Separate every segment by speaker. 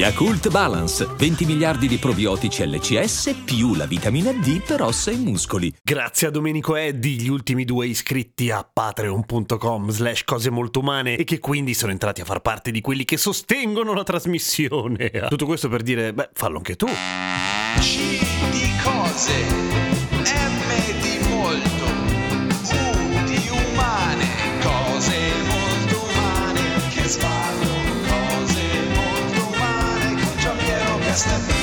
Speaker 1: Yakult Balance, 20 miliardi di probiotici LCS più la vitamina D per ossa e muscoli.
Speaker 2: Grazie a Domenico Eddi, gli ultimi due iscritti a patreon.com slash cose molto umane e che quindi sono entrati a far parte di quelli che sostengono la trasmissione. Tutto questo per dire, beh, fallo anche tu.
Speaker 3: C di cose, M di molto, It's the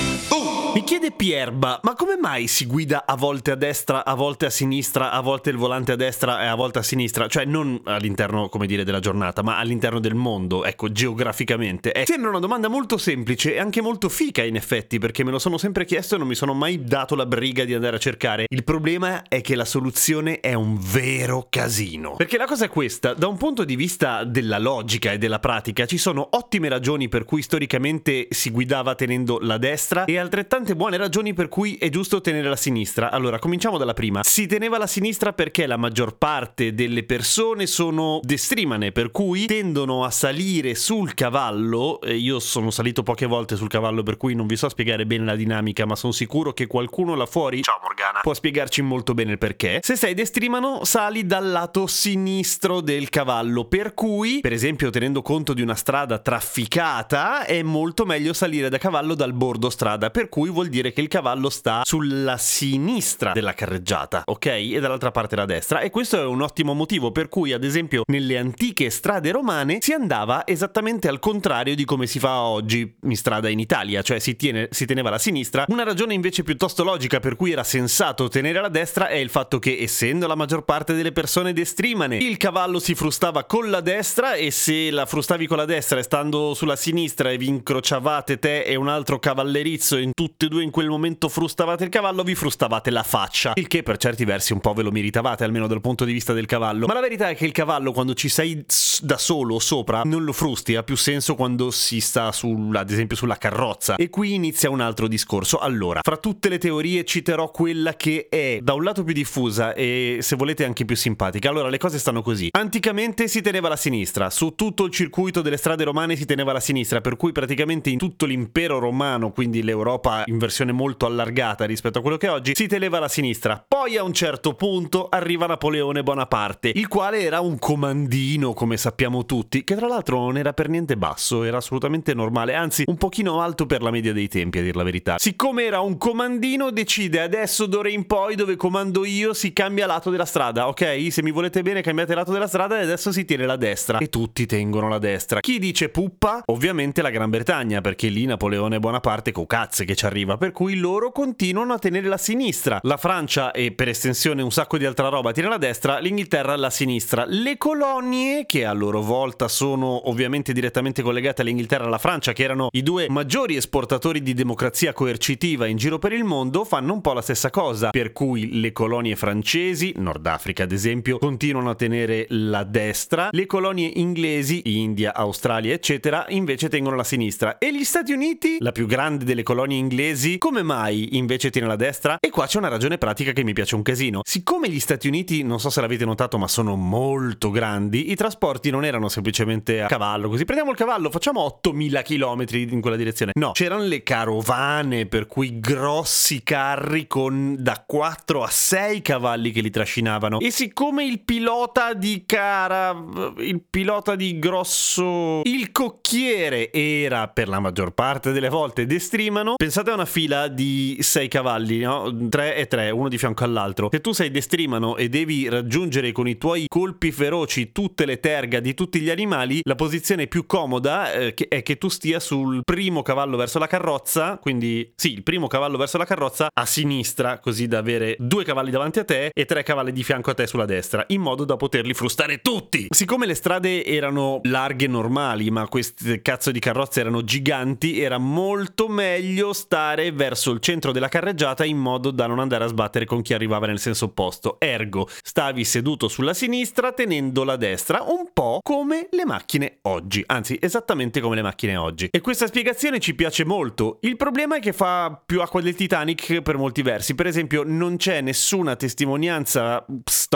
Speaker 2: Mi chiede Pierba, ma come mai si guida a volte a destra, a volte a sinistra, a volte il volante a destra e a volte a sinistra? Cioè non all'interno, come dire, della giornata, ma all'interno del mondo, ecco, geograficamente. Eh, sembra una domanda molto semplice e anche molto fica in effetti, perché me lo sono sempre chiesto e non mi sono mai dato la briga di andare a cercare. Il problema è che la soluzione è un vero casino. Perché la cosa è questa, da un punto di vista della logica e della pratica, ci sono ottime ragioni per cui storicamente si guidava tenendo la destra e altrettante buone ragioni per cui è giusto tenere la sinistra. Allora, cominciamo dalla prima. Si teneva la sinistra perché la maggior parte delle persone sono destrimane, per cui tendono a salire sul cavallo. Io sono salito poche volte sul cavallo, per cui non vi so spiegare bene la dinamica, ma sono sicuro che qualcuno là fuori Ciao Morgana. può spiegarci molto bene il perché. Se sei destrimano, sali dal lato sinistro del cavallo, per cui, per esempio, tenendo conto di una strada trafficata, è molto meglio salire da cavallo dal bordo strada, per cui vuol dire che il cavallo sta sulla sinistra della carreggiata, ok? E dall'altra parte la destra. E questo è un ottimo motivo per cui, ad esempio, nelle antiche strade romane si andava esattamente al contrario di come si fa oggi in strada in Italia, cioè si, tiene- si teneva la sinistra. Una ragione invece piuttosto logica per cui era sensato tenere la destra è il fatto che, essendo la maggior parte delle persone destrimane, il cavallo si frustava con la destra e se la frustavi con la destra e stando sulla sinistra e vi incrociavate te e un altro cavallerizzo in tutte e due in quel momento frustavate il cavallo, vi frustavate la faccia. Il che per certi versi un po' ve lo meritavate, almeno dal punto di vista del cavallo. Ma la verità è che il cavallo, quando ci sei da solo sopra, non lo frusti, ha più senso quando si sta sulla, ad esempio sulla carrozza. E qui inizia un altro discorso. Allora, fra tutte le teorie citerò quella che è da un lato più diffusa e se volete anche più simpatica. Allora, le cose stanno così. Anticamente si teneva la sinistra, su tutto il circuito delle strade romane si teneva la sinistra, per cui praticamente in tutto l'impero romano, quindi l'Europa in versione molto allargata rispetto a quello che è oggi, si teneva la sinistra. Poi a un certo punto arriva Napoleone Bonaparte, il quale era un comandino, come sappiamo tutti, che tra l'altro non era per niente basso, era assolutamente normale, anzi un pochino alto per la media dei tempi, a dir la verità. Siccome era un comandino, decide adesso d'ora in poi dove comando io si cambia lato della strada, ok? Se mi volete bene cambiate lato della strada e adesso si tiene la destra. E tutti tengono la destra. Chi dice puppa? Ovviamente la Gran Bretagna, perché lì Napoleone Bonaparte cocazze che ci arriva, per cui loro continuano a tenere la sinistra. La Francia e per estensione un sacco di altra roba tiene la destra, l'Inghilterra la sinistra. Le colonie, che a loro volta sono ovviamente direttamente collegate all'Inghilterra e alla Francia, che erano i due maggiori esportatori di democrazia coercitiva in giro per il mondo, fanno un po' la stessa cosa. Per cui le colonie francesi, Nord Africa ad esempio, continuano a tenere la destra, le colonie inglesi, India, Australia, eccetera, invece tengono la sinistra. E gli Stati Uniti, la più grande delle colonie inglesi, come mai invece tiene la destra? E qua c'è una ragione pratica che mi piace un casino. Siccome gli Stati Uniti, non so se l'avete notato, ma sono molto grandi, i trasporti non erano semplicemente a cavallo, così prendiamo il cavallo, facciamo 8000 km in quella direzione. No, c'erano le carovane, per cui grossi carri con da 4 a 6 cavalli che li trascinavano. E siccome il pilota di cara, il pilota di grosso, il cocchiere era per la maggior parte delle volte destrimano, pensate a una fila di 6 cavalli, no? 3 e 3, uno di fianco all'altro. Se tu sei destrimano e devi raggiungere con i tuoi colpi feroci tutte le terga di tutti gli animali, la posizione più comoda eh, è che tu stia sul primo cavallo verso la carrozza, quindi sì, il primo cavallo verso la carrozza a sinistra, così da avere due cavalli davanti a te e tre cavalli di fianco a te sulla destra, in modo da poterli frustare tutti. Siccome le strade erano larghe normali, ma queste cazzo di carrozze erano giganti, era molto meglio stare andare verso il centro della carreggiata in modo da non andare a sbattere con chi arrivava nel senso opposto. Ergo, stavi seduto sulla sinistra tenendo la destra, un po' come le macchine oggi, anzi esattamente come le macchine oggi. E questa spiegazione ci piace molto. Il problema è che fa più acqua del Titanic per molti versi. Per esempio, non c'è nessuna testimonianza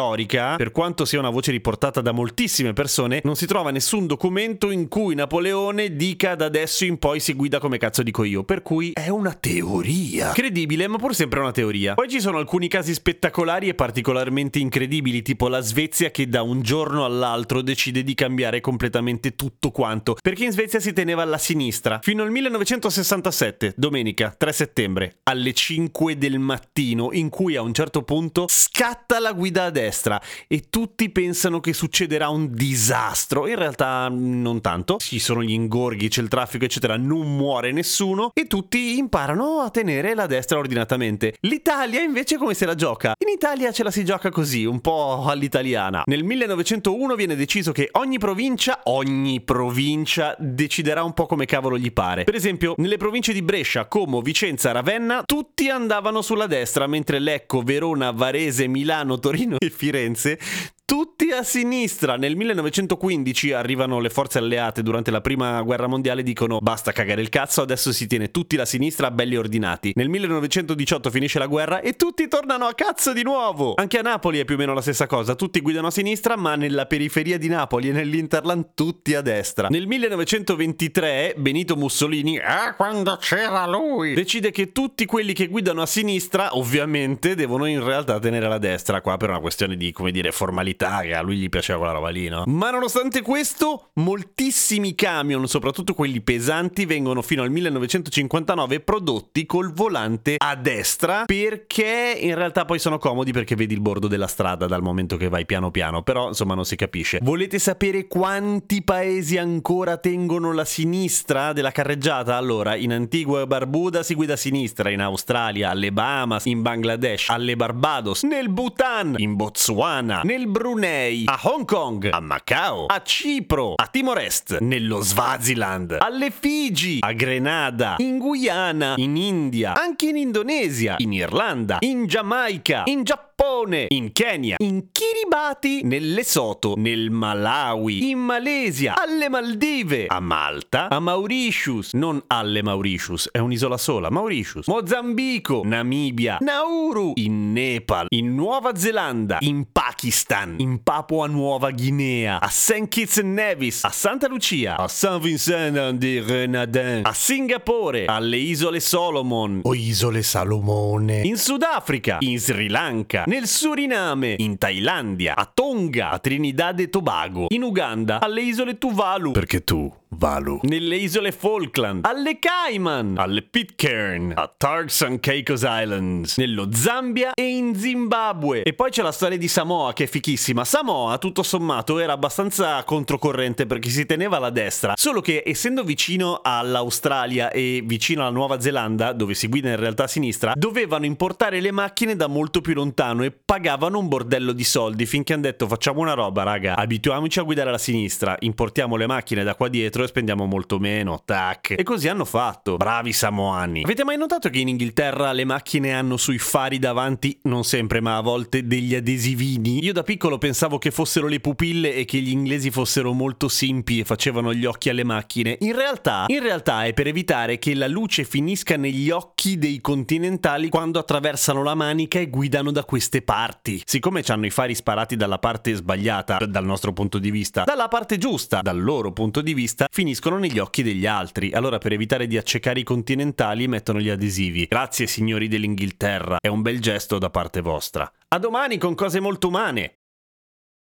Speaker 2: storica, per quanto sia una voce riportata da moltissime persone, non si trova nessun documento in cui Napoleone dica da adesso in poi si guida come cazzo dico io. Per cui è una teoria. Credibile, ma pur sempre una teoria. Poi ci sono alcuni casi spettacolari e particolarmente incredibili, tipo la Svezia che da un giorno all'altro decide di cambiare completamente tutto quanto. Perché in Svezia si teneva alla sinistra. Fino al 1967, domenica 3 settembre, alle 5 del mattino, in cui a un certo punto scatta la guida a destra e tutti pensano che succederà un disastro. In realtà non tanto. Ci sono gli ingorghi, c'è il traffico, eccetera. Non muore nessuno e tutti imparano a tenere la destra ordinatamente. L'Italia invece come se la gioca? In Italia ce la si gioca così, un po' all'italiana. Nel 1901 viene deciso che ogni provincia, ogni provincia deciderà un po' come cavolo gli pare. Per esempio, nelle province di Brescia, Como, Vicenza, Ravenna, tutti andavano sulla destra, mentre Lecco, Verona, Varese, Milano, Torino e Firenze tutti a sinistra. Nel 1915 arrivano le forze alleate durante la prima guerra mondiale dicono basta cagare il cazzo, adesso si tiene tutti la sinistra belli ordinati. Nel 1918 finisce la guerra e tutti tornano a cazzo di nuovo. Anche a Napoli è più o meno la stessa cosa, tutti guidano a sinistra ma nella periferia di Napoli e nell'Interland tutti a destra. Nel 1923 Benito Mussolini, ah quando c'era lui, decide che tutti quelli che guidano a sinistra ovviamente devono in realtà tenere la destra qua per una questione di come dire formalità che a lui gli piaceva quella roba lì, no? Ma nonostante questo, moltissimi camion, soprattutto quelli pesanti, vengono fino al 1959 prodotti col volante a destra perché in realtà poi sono comodi perché vedi il bordo della strada dal momento che vai piano piano, però insomma non si capisce. Volete sapere quanti paesi ancora tengono la sinistra della carreggiata? Allora, in Antigua e Barbuda si guida a sinistra, in Australia, alle Bahamas, in Bangladesh, alle Barbados, nel Bhutan, in Botswana, nel Brunei Brunei, a Hong Kong, a Macao, a Cipro, a Timor Est, nello Swaziland, alle Figi, a Grenada, in Guyana, in India, anche in Indonesia, in Irlanda, in Giamaica, in Giappone, in Kenya, in Kiribati, nel Lesotho, nel Malawi, in Malesia, alle Maldive, a Malta, a Mauritius, non alle Mauritius, è un'isola sola, Mauritius, Mozambico, Namibia, Nauru, in Nepal, in Nuova Zelanda, in Pakistan, in Papua Nuova Guinea, a St. Kitts and Nevis, a Santa Lucia, a San Vincent and the Grenadins, a Singapore, alle Isole Solomon. O Isole Salomone, in Sudafrica, in Sri Lanka, nel Suriname, in Thailandia, a Tonga, a Trinidad e Tobago, in Uganda, alle Isole Tuvalu, perché tu Valu. Nelle isole Falkland, alle Cayman, alle Pitcairn, a Turks and Caicos Islands, nello Zambia e in Zimbabwe. E poi c'è la storia di Samoa che è fichissima. Samoa, tutto sommato, era abbastanza controcorrente perché si teneva alla destra, solo che essendo vicino all'Australia e vicino alla Nuova Zelanda, dove si guida in realtà a sinistra, dovevano importare le macchine da molto più lontano e pagavano un bordello di soldi finché hanno detto facciamo una roba, raga, abituiamoci a guidare alla sinistra, importiamo le macchine da qua dietro e spendiamo molto meno, tac. E così hanno fatto. Bravi samoani. Avete mai notato che in Inghilterra le macchine hanno sui fari davanti, non sempre, ma a volte degli adesivini? Io da piccolo pensavo che fossero le pupille e che gli inglesi fossero molto simpi e facevano gli occhi alle macchine. In realtà, in realtà è per evitare che la luce finisca negli occhi dei continentali quando attraversano la manica e guidano da queste parti. Siccome hanno i fari sparati dalla parte sbagliata, dal nostro punto di vista, dalla parte giusta, dal loro punto di vista, finiscono negli occhi degli altri. Allora per evitare di accecare i continentali mettono gli adesivi. Grazie signori dell'Inghilterra, è un bel gesto da parte vostra. A domani con cose molto umane.